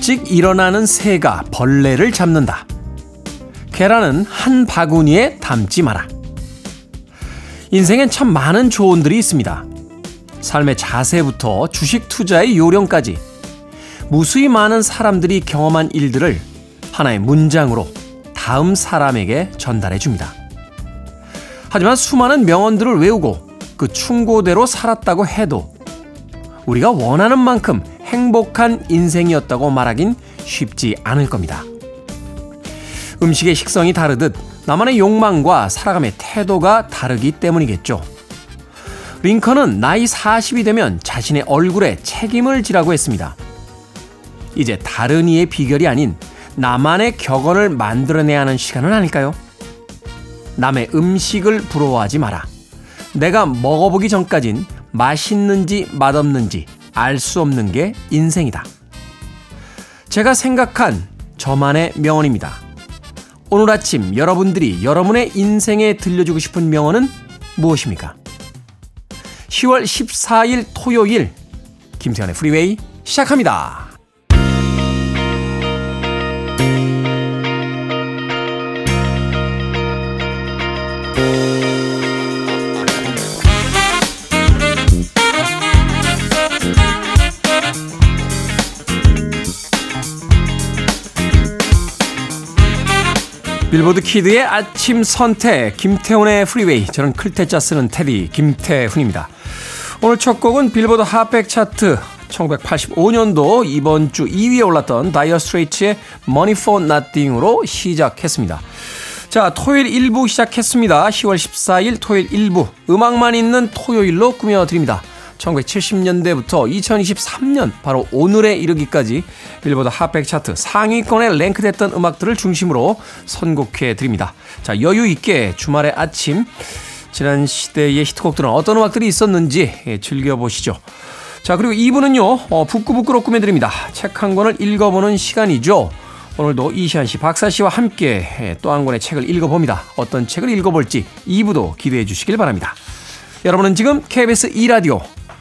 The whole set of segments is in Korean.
일찍 일어나는 새가 벌레를 잡는다. 계란은 한 바구니에 담지 마라. 인생엔 참 많은 조언들이 있습니다. 삶의 자세부터 주식 투자의 요령까지 무수히 많은 사람들이 경험한 일들을 하나의 문장으로 다음 사람에게 전달해 줍니다. 하지만 수많은 명언들을 외우고 그 충고대로 살았다고 해도 우리가 원하는 만큼 행복한 인생이었다고 말하긴 쉽지 않을 겁니다. 음식의 식성이 다르듯 나만의 욕망과 살아감의 태도가 다르기 때문이겠죠. 링컨은 나이 40이 되면 자신의 얼굴에 책임을 지라고 했습니다. 이제 다른 이의 비결이 아닌 나만의 격언을 만들어내야 하는 시간은 아닐까요? 남의 음식을 부러워하지 마라. 내가 먹어보기 전까진 맛있는지 맛없는지 알 수 없는 게 인생이다. 제가 생각한 저만의 명언입니다. 오늘 아침 여러분들이 여러분의 인생에 들려주고 싶은 명언은 무엇입니까? 10월 14일 토요일 김태현의 프리웨이 시작합니다. 빌보드 Kid의 아침 선택 김태훈의 프리웨이 저는 클 태 자 쓰는 테디 김태훈입니다. 오늘 첫 곡은 빌보드 핫백 차트 1985년도 이번 주 2위에 올랐던 Dire Straits의 Money for Nothing으로 시작했습니다. 자, 토요일 1부 시작했습니다. 10월 14일 토요일 1부 음악만 있는 토요일로 꾸며드립니다. 1970년대부터 2023년 바로 오늘에 이르기까지 빌보드 핫백 차트 상위권에 랭크됐던 음악들을 중심으로 선곡해 드립니다. 자, 여유 있게 주말의 아침 지난 시대의 히트곡들은 어떤 음악들이 있었는지 예, 즐겨보시죠. 자, 그리고 2부는요, 어, 북구북구로 꾸며드립니다. 책 한 권을 읽어보는 시간이죠. 오늘도 이시안 씨, 박사 씨와 함께 예, 또한 권의 책을 읽어봅니다. 어떤 책을 읽어볼지 2부도 기대해 주시길 바랍니다. 여러분은 지금 KBS 2라디오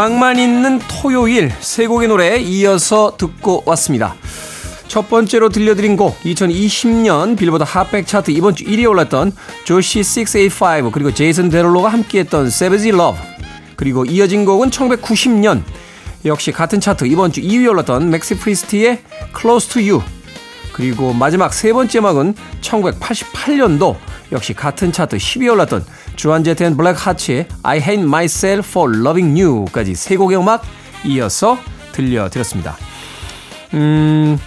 음악만 있는 토요일 세 곡의 노래 이어서 듣고 왔습니다. 첫 번째로 들려드린 곡 2020년 빌보드 핫백 차트 이번 주 1위에 올랐던 조시 685 그리고 제이슨 데룰로가 함께했던 Savage Love 그리고 이어진 곡은 1990년 역시 같은 차트 이번 주 2위에 올랐던 맥시 프리스트의 Close to You 그리고 마지막 세 번째 음악은 1988년도 역시 같은 차트 10위에 올랐던 조안 제트 and Blackhearts의 I Hate Myself for Loving You까지 세 곡의 음악 이어서 들려드렸습니다. 음,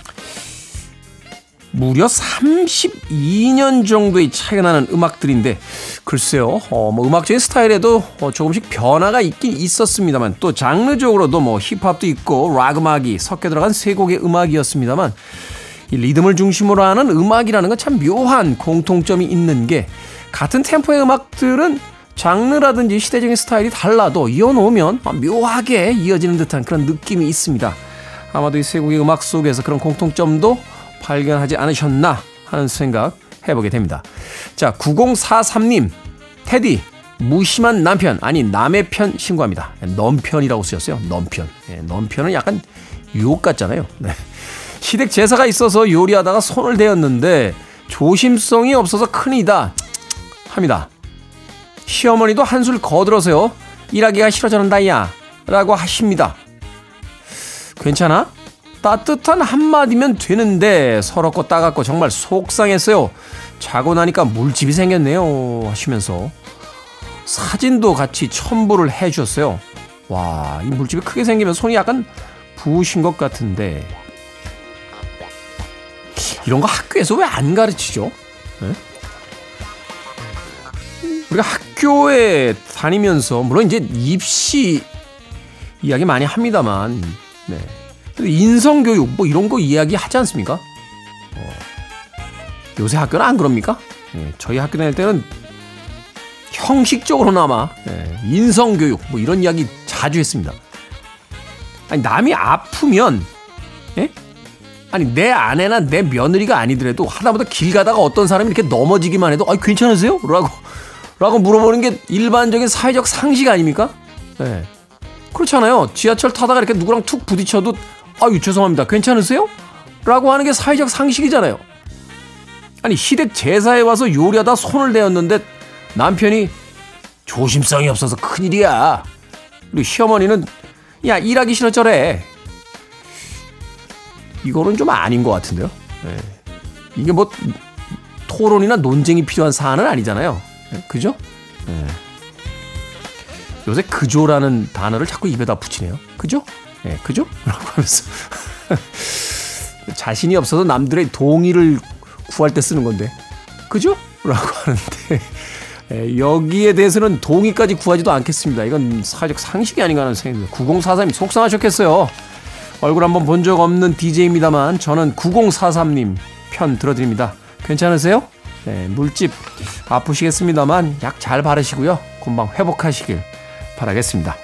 무려 32년 정도의 차이가 나는 음악들인데 글쎄요, 어, 뭐 음악적인 스타일에도 어, 조금씩 변화가 있긴 있었습니다만 또 장르적으로도 뭐 힙합도 있고 락 음악이 섞여 들어간 세 곡의 음악이었습니다만 이 리듬을 중심으로 하는 음악이라는 건 참 묘한 공통점이 있는 게 같은 템포의 음악들은 장르라든지 시대적인 스타일이 달라도 이어놓으면 묘하게 이어지는 듯한 그런 느낌이 있습니다. 아마도 이 세 곡의 음악 속에서 그런 공통점도 발견하지 않으셨나 하는 생각 해보게 됩니다. 자, 9043님, 테디, 무심한 남편, 아니, 남의 편 신고합니다. 넘편이라고 쓰였어요. 넘편. 예, 넘편은 약간 유혹 같잖아요. 네. 시댁 제사가 있어서 요리하다가 손을 대었는데 조심성이 없어서 큰이다 합니다. 시어머니도 한술 거들어서요. 일하기가 싫어졌는다야 라고 하십니다. 괜찮아? 따뜻한 한마디면 되는데 서럽고 따갑고 정말 속상했어요. 자고 나니까 물집이 생겼네요 하시면서 사진도 같이 첨부를 해 주셨어요. 와, 이 물집이 크게 생기면 손이 약간 부으신 것 같은데 이런 거 학교에서 왜 안 가르치죠? 네? 우리가 학교에 다니면서 물론 이제 입시 이야기 많이 합니다만 네. 인성 교육 뭐 이런 거 이야기 하지 않습니까? 어, 요새 학교는 안 그럽니까? 예, 저희 학교 다닐 때는 형식적으로나마 예, 인성 교육 뭐 이런 이야기 자주 했습니다. 아니 남이 아프면 예? 아니 내 아내나 내 며느리가 아니더라도 하다보다 길 가다가 어떤 사람이 이렇게 넘어지기만 해도 아 괜찮으세요? 라고 라고 물어보는 게 일반적인 사회적 상식 아닙니까? 예. 그렇잖아요. 지하철 타다가 이렇게 누구랑 툭 부딪혀도 아유 죄송합니다. 괜찮으세요? 라고 하는 게 사회적 상식이잖아요. 아니 시댁 제사에 와서 요리하다 손을 대었는데 남편이 조심성이 없어서 큰일이야. 그리고 시어머니는 야 일하기 싫어 저래. 이거는 좀 아닌 것 같은데요. 네. 이게 뭐 토론이나 논쟁이 필요한 사안은 아니잖아요. 네. 그죠? 네. 요새 그조라는 단어를 자꾸 입에다 붙이네요. 그죠? 예, 그죠? 라고 하면서. 자신이 없어서 남들의 동의를 구할 때 쓰는 건데. 그죠? 라고 하는데. 예, 여기에 대해서는 동의까지 구하지도 않겠습니다. 이건 사회적 상식이 아닌가 하는 생각입니다. 9043이 속상하셨겠어요. 얼굴 한번 본 적 없는 DJ입니다만 저는 9043님 편 들어드립니다. 괜찮으세요? 네, 물집 아프시겠습니다만 약 잘 바르시고요. 금방 회복하시길 바라겠습니다.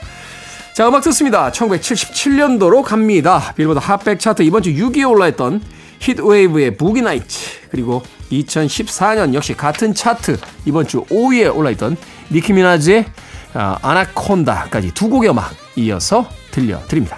자, 음악 듣습니다. 1977년도로 갑니다. 빌보드 핫백 차트 이번 주 6위에 올라했던 히트웨이브의 부기 나이츠 그리고 2014년 역시 같은 차트 이번 주 5위에 올라있던 니키 미나즈의 아, 아나콘다까지 두 곡의 음악 이어서 들려드립니다.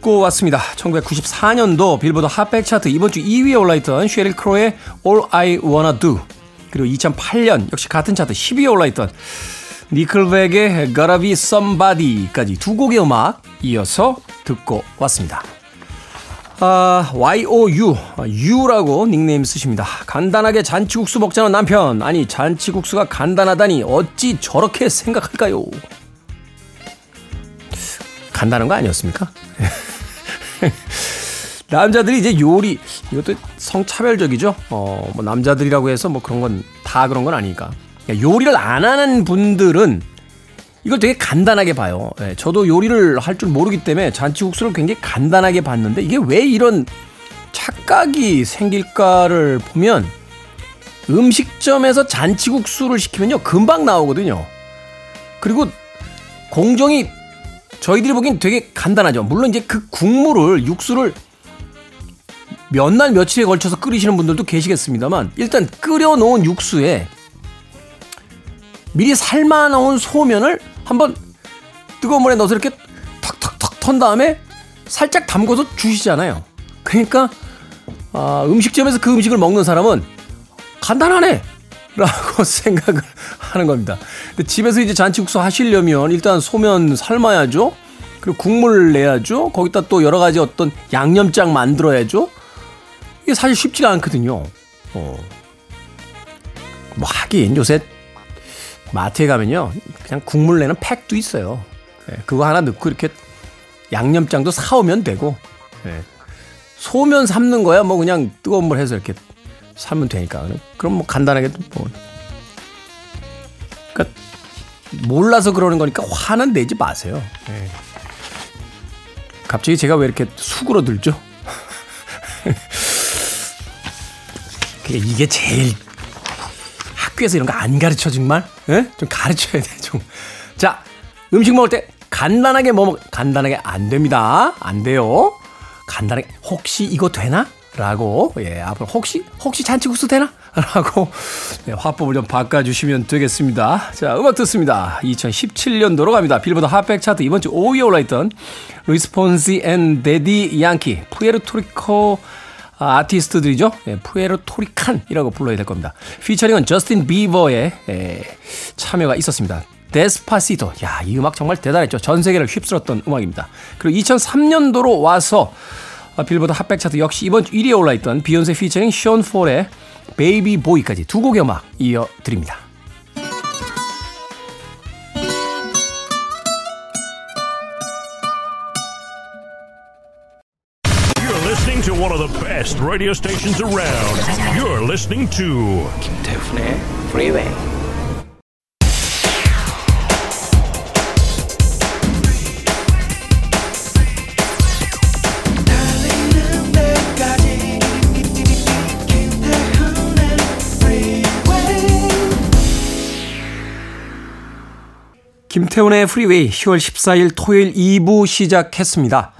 듣고 왔습니다. 1994년도 빌보드 핫백 차트 이번 주 2위에 올라있던 셰릴 크로의 All I Wanna Do 그리고 2008년 역시 같은 차트 10위에 올라있던 니클백의 Gotta Be Somebody까지 두 곡의 음악 이어서 듣고 왔습니다. 아, YOU, U라고 닉네임 쓰십니다. 간단하게 잔치국수 먹자는 남편. 아니, 잔치국수가 간단하다니 어찌 저렇게 생각할까요? 간단한 거 아니었습니까? 남자들이 이제 요리, 이것도 성차별적이죠? 어, 뭐 남자들이라고 해서 뭐 그런 건 다 그런 건 아니니까. 요리를 안 하는 분들은 이걸 되게 간단하게 봐요. 예, 저도 요리를 할 줄 모르기 때문에 잔치국수를 굉장히 간단하게 봤는데 이게 왜 이런 착각이 생길까를 보면 음식점에서 잔치국수를 시키면요 금방 나오거든요. 그리고 공정이 저희들이 보기엔 되게 간단하죠. 물론 이제 그 국물을 육수를 몇 날 며칠에 걸쳐서 끓이시는 분들도 계시겠습니다만 일단 끓여 놓은 육수에 미리 삶아 놓은 소면을 한번 뜨거운 물에 넣어서 이렇게 턱턱턱 턴 다음에 살짝 담궈서 주시잖아요. 그러니까 아, 음식점에서 그 음식을 먹는 사람은 간단하네. 라고 생각을 하는 겁니다. 근데 집에서 이제 잔치국수 하시려면 일단 소면 삶아야죠. 그리고 국물을 내야죠. 거기다 또 여러 가지 어떤 양념장 만들어야죠. 이게 사실 쉽지가 않거든요. 어. 뭐 하긴 요새 마트에 가면요. 그냥 국물 내는 팩도 있어요. 네, 그거 하나 넣고 이렇게 양념장도 사오면 되고, 네. 소면 삶는 거야 뭐 그냥 뜨거운 물 해서 이렇게 삶으면 되니까. 그럼 뭐 간단하게 뭐. 그러니까 몰라서 그러는 거니까 화는 내지 마세요. 네. 갑자기 제가 왜 이렇게 숙으로 들죠? 이게 제일 학교에서 이런 거 안 가르쳐 정말? 예? 좀 가르쳐야 돼 좀. 자 음식 먹을 때 간단하게 뭐 먹, 간단하게 안 됩니다. 안 돼요. 간단하게 혹시 이거 되나? 라고 예 앞으로 혹시 혹시 잔치국수 되나? 라고 네, 화법을 좀 바꿔주시면 되겠습니다. 자 음악 듣습니다. 2017년도로 갑니다. 빌보드 핫백 차트 이번 주 5위에 올라있던 루이스 폰시 and 대디 양키 푸에르토리코 아티스트들이죠. 예, Puerto Rican이라고 불러야 될 겁니다. 피처링은 저스틴 비버의 예, 참여가 있었습니다. Despacito. 야, 이 음악 정말 대단했죠. 전 세계를 휩쓸었던 음악입니다. 그리고 2003년도로 와서 빌보드 핫백 차트 역시 이번 주 1위에 올라있던 비욘세 피처링 션 폴의 Baby Boy까지 두 곡의 음악 이어드립니다. listening to one of the best radio stations around. You're listening to 김태훈의 Freeway. 김태훈의 프리웨이 10월 14일 토요일 2부 시작했습니다.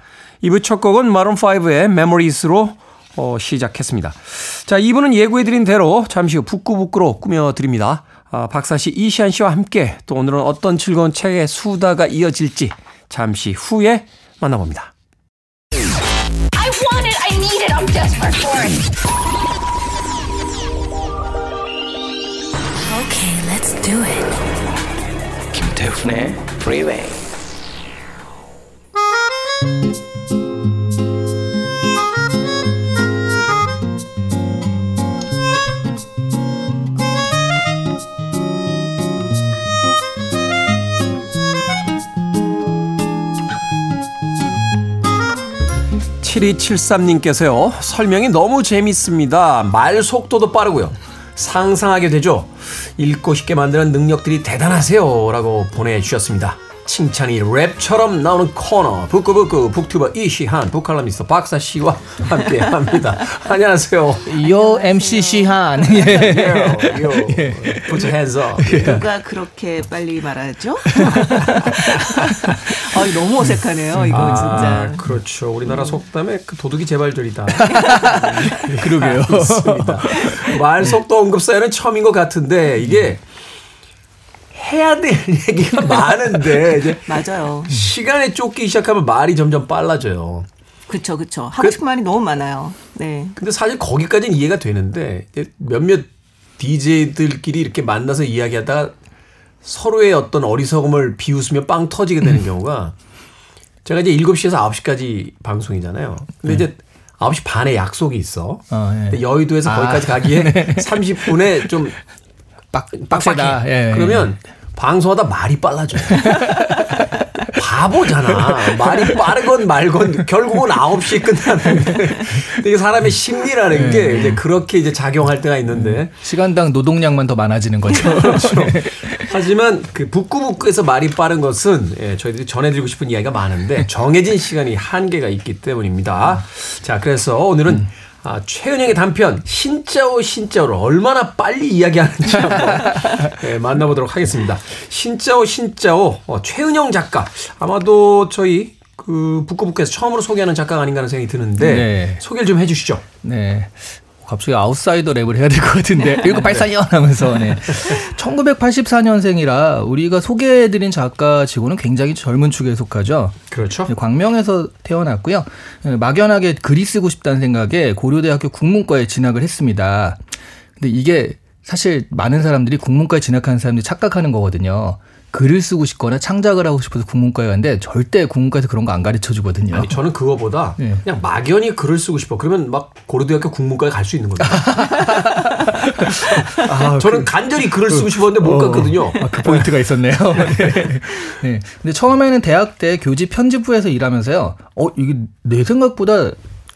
2부 첫 곡은 마룬5의 Memories로 어, 시작했습니다. 자, 2부는 예고해드린 대로 잠시 후 북구북구로 꾸며드립니다. 아, 박사 씨, 이시안 씨와 함께 또 오늘은 어떤 즐거운 책의 수다가 이어질지 잠시 후에 만나봅니다. I want it, I need it, I'm desperate for it. Okay, let's do it. 김태훈의 Freeway. (7273님께서요) 설명이 너무 재밌습니다. 말 속도도 빠르고요. 상상하게 되죠 읽고 싶게 만드는 능력들이 대단하세요 라고 보내주셨습니다 칭찬이 랩처럼 나오는 코너 북구북구 북튜버 이시한 북칼럼니스트 박사 씨와 함께 합니다. 안녕하세요. 요 MC 시한. 예. 요, 요. Put your hands up. 누가 그렇게 빨리 말하죠? 아, 너무 어색하네요, 이거 아, 진짜. 그렇죠. 우리나라 속담에 그 도둑이 제발절이다. 그러게요. 말 속도 언급 사연은 처음인 것 같은데 이게 해야 될 얘기가 많은데 이제 맞아요. 시간에 쫓기 시작하면 말이 점점 빨라져요. 그쵸, 그쵸. 하고 싶은 말이 너무 많아요. 네. 근데 사실 거기까지는 이해가 되는데 몇몇 DJ들끼리 이렇게 만나서 이야기하다가 서로의 어떤 어리석음을 비웃으며 빵 터지게 되는 경우가 제가 이제 7시에서 9시까지 방송이잖아요. 근데 이제 9시 반에 약속이 있어. 어, 예. 여의도에서 거기까지 가기에 30분에 좀 빡. 빡세다. 예, 그러면 방송하다 말이 빨라져요. 바보잖아. 말이 빠르건 말건 결국은 9시에 끝나는데. 이게 사람의 심리라는 게 이제 그렇게 이제 작용할 때가 있는데. 시간당 노동량만 더 많아지는 거죠. 그렇죠. 하지만 그 북구북구에서 말이 빠른 것은 예, 저희들이 전해드리고 싶은 이야기가 많은데 정해진 시간이 한계가 있기 때문입니다. 자, 그래서 오늘은 아, 최은영의 단편 신짜오 신짜오를 얼마나 빨리 이야기하는지 한번 예, 만나보도록 하겠습니다. 신짜오 신짜오 어, 최은영 작가 아마도 저희 그 북구북구에서 처음으로 소개하는 작가가 아닌가 하는 생각이 드는데 네. 소개를 좀 해주시죠. 네. 갑자기 아웃사이더 랩을 해야 될 것 같은데 1984년 하면서 네. 1984년생이라 우리가 소개해드린 작가치고는 굉장히 젊은 축에 속하죠. 그렇죠. 네, 광명에서 태어났고요. 네, 막연하게 글이 쓰고 싶다는 생각에 고려대학교 국문과에 진학을 했습니다. 근데 이게 사실 많은 사람들이 국문과에 진학하는 사람들이 착각하는 거거든요. 글을 쓰고 싶거나 창작을 하고 싶어서 국문과에 갔는데 절대 국문과에서 그런 거 안 가르쳐 주거든요. 아니 저는 그거보다 네. 그냥 막연히 글을 쓰고 싶어. 그러면 막 고려대학교 국문과에 갈 수 있는 겁니다. 저는 간절히 글을 쓰고 싶었는데 못 갔거든요. 아, 그 포인트가 있었네요. 네. 네. 근데 처음에는 대학 때 교지 편집부에서 일하면서요. 어, 이게 내 생각보다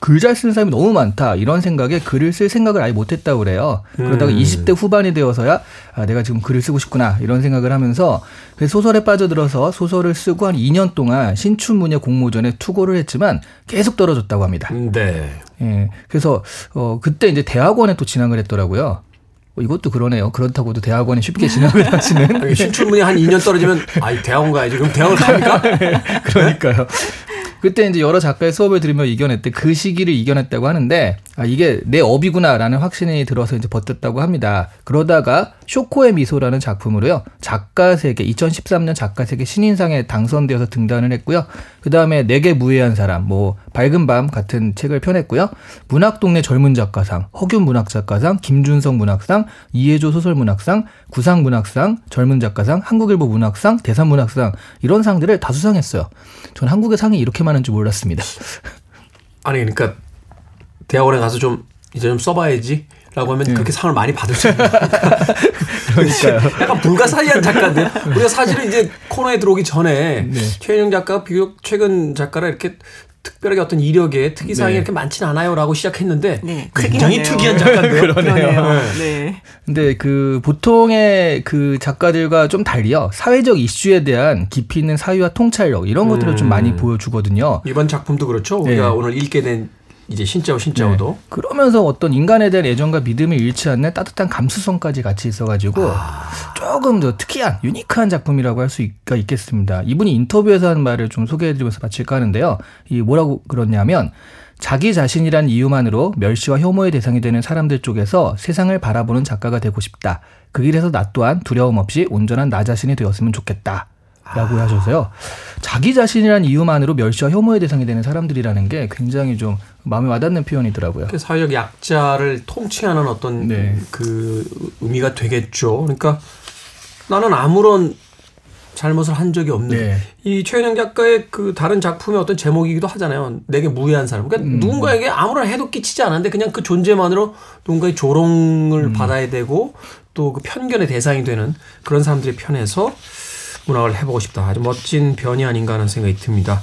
글 잘 쓰는 사람이 너무 많다. 이런 생각에 글을 쓸 생각을 아예 못 했다고 그래요. 그러다가 20대 후반이 되어서야 아, 내가 지금 글을 쓰고 싶구나. 이런 생각을 하면서 그래서 소설에 빠져들어서 소설을 쓰고 한 2년 동안 신춘문예 공모전에 투고를 했지만 계속 떨어졌다고 합니다. 네. 예. 그래서 어 그때 이제 대학원에 또 진학을 했더라고요. 어, 이것도 그러네요. 그렇다고도 대학원에 쉽게 진학을 하시는. 신춘문예 한 2년 떨어지면 아이 대학원 가야지. 그럼 대학원 갑니까? 그러니까요. 그때 이제 여러 작가의 수업을 들으며 이겨냈대 그 시기를 이겨냈다고 하는데 아, 이게 내 업이구나라는 확신이 들어서 이제 버텼다고 합니다. 그러다가 쇼코의 미소라는 작품으로요. 작가 세계 2013년 작가 세계 신인상에 당선되어서 등단을 했고요. 그 다음에 내게 무해한 사람, 뭐 밝은 밤 같은 책을 펴냈고요. 문학동네 젊은 작가상, 허균 문학작가상, 김준성 문학상, 이해조 소설문학상, 구상 문학상, 젊은 작가상, 한국일보 문학상, 대산 문학상 이런 상들을 다 수상했어요. 전 한국의 상이 이렇게 많은 줄 몰랐습니다. 아니 그러니까 대학원에 가서 좀 이제 좀 써봐야지. 라고 하면 그렇게 상을 많이 받을 수 있는. 약간 불가사의한 작가인데 우리가 사실은 이제 코너에 들어오기 전에 최인영 작가가 비교적 최근 작가라 이렇게 특별하게 어떤 이력에 특이사항이 네. 이렇게 많지는 않아요라고 시작했는데 네, 굉장히 특이하네요. 특이한 작가인데요. 그러네요. 네. 네. 근데 그 보통의 그 작가들과 좀 달리요. 사회적 이슈에 대한 깊이 있는 사유와 통찰력 이런 것들을 좀 많이 보여주거든요. 이번 작품도 그렇죠. 우리가 네. 오늘 읽게 된 이제 신짜오 신짜오도 그러면서 어떤 인간에 대한 애정과 잃지 않는 따뜻한 감수성까지 같이 있어가지고 조금 더 특이한 유니크한 작품이라고 할 수가 있겠습니다. 이분이 인터뷰에서 한 말을 좀 소개해드리면서 마칠까 하는데요. 이 뭐라고 그러냐면 자기 자신이란 이유만으로 멸시와 혐오의 대상이 되는 사람들 쪽에서 세상을 바라보는 작가가 되고 싶다. 그 길에서 나 또한 두려움 없이 온전한 나 자신이 되었으면 좋겠다. 라고 하셔서요. 자기 자신이란 이유만으로 멸시와 혐오의 대상이 되는 사람들이라는 게 굉장히 좀 마음에 와닿는 표현이더라고요. 그 사회적 약자를 통치하는 어떤 네. 그 의미가 되겠죠. 그러니까 나는 아무런 잘못을 한 적이 없는 네. 이 최은영 작가의 그 다른 작품의 어떤 제목이기도 하잖아요. 내게 무해한 사람. 그러니까 음. 누군가에게 아무런 해도 끼치지 않았는데 그냥 그 존재만으로 누군가의 조롱을 음. 받아야 되고 또 그 편견의 대상이 되는 그런 사람들의 편에서 문학을 해보고 싶다. 아주 멋진 변이 아닌가 하는 생각이 듭니다.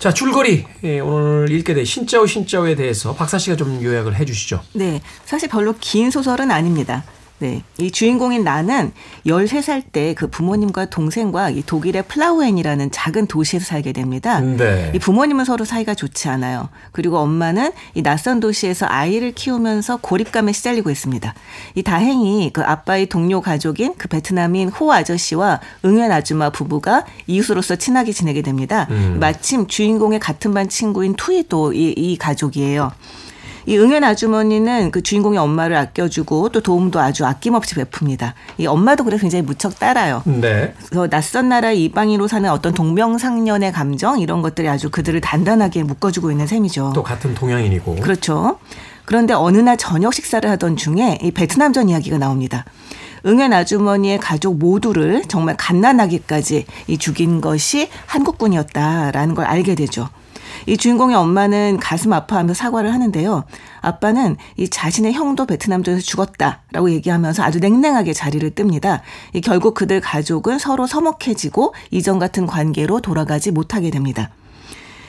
자, 줄거리. 예, 오늘 읽게 된 신짜오 신짜오에 대해서 박사 씨가 좀 요약을 해 주시죠. 네, 사실 별로 긴 소설은 아닙니다. 네, 이 주인공인 나는 13살 때 그 부모님과 동생과 이 독일의 플라우엔이라는 작은 도시에서 살게 됩니다. 네. 이 부모님은 서로 사이가 좋지 않아요. 그리고 엄마는 이 낯선 도시에서 아이를 키우면서 고립감에 시달리고 있습니다. 이 다행히 그 아빠의 동료 가족인 그 베트남인 호 아저씨와 응웬 아줌마 부부가 이웃으로서 친하게 지내게 됩니다. 마침 주인공의 같은 반 친구인 투이도 이, 이 가족이에요. 이 응연 아주머니는 그 주인공의 엄마를 아껴주고 또 도움도 아주 아낌없이 베풉니다. 이 엄마도 그래서 굉장히 무척 따라요. 네. 그래서 낯선 나라 이방인으로 사는 어떤 동명상련의 감정 이런 것들이 아주 그들을 단단하게 묶어주고 있는 셈이죠. 또 같은 동양인이고. 그렇죠. 그런데 어느 날 저녁 식사를 하던 중에 이 베트남전 이야기가 나옵니다. 응연 아주머니의 가족 모두를 정말 갓난아기까지 이 죽인 것이 한국군이었다라는 걸 알게 되죠. 이 주인공의 엄마는 가슴 아파하면서 사과를 하는데요. 아빠는 이 자신의 형도 베트남전에서 죽었다라고 얘기하면서 아주 냉랭하게 자리를 뜹니다. 이 결국 그들 가족은 서로 서먹해지고 이전 같은 관계로 돌아가지 못하게 됩니다.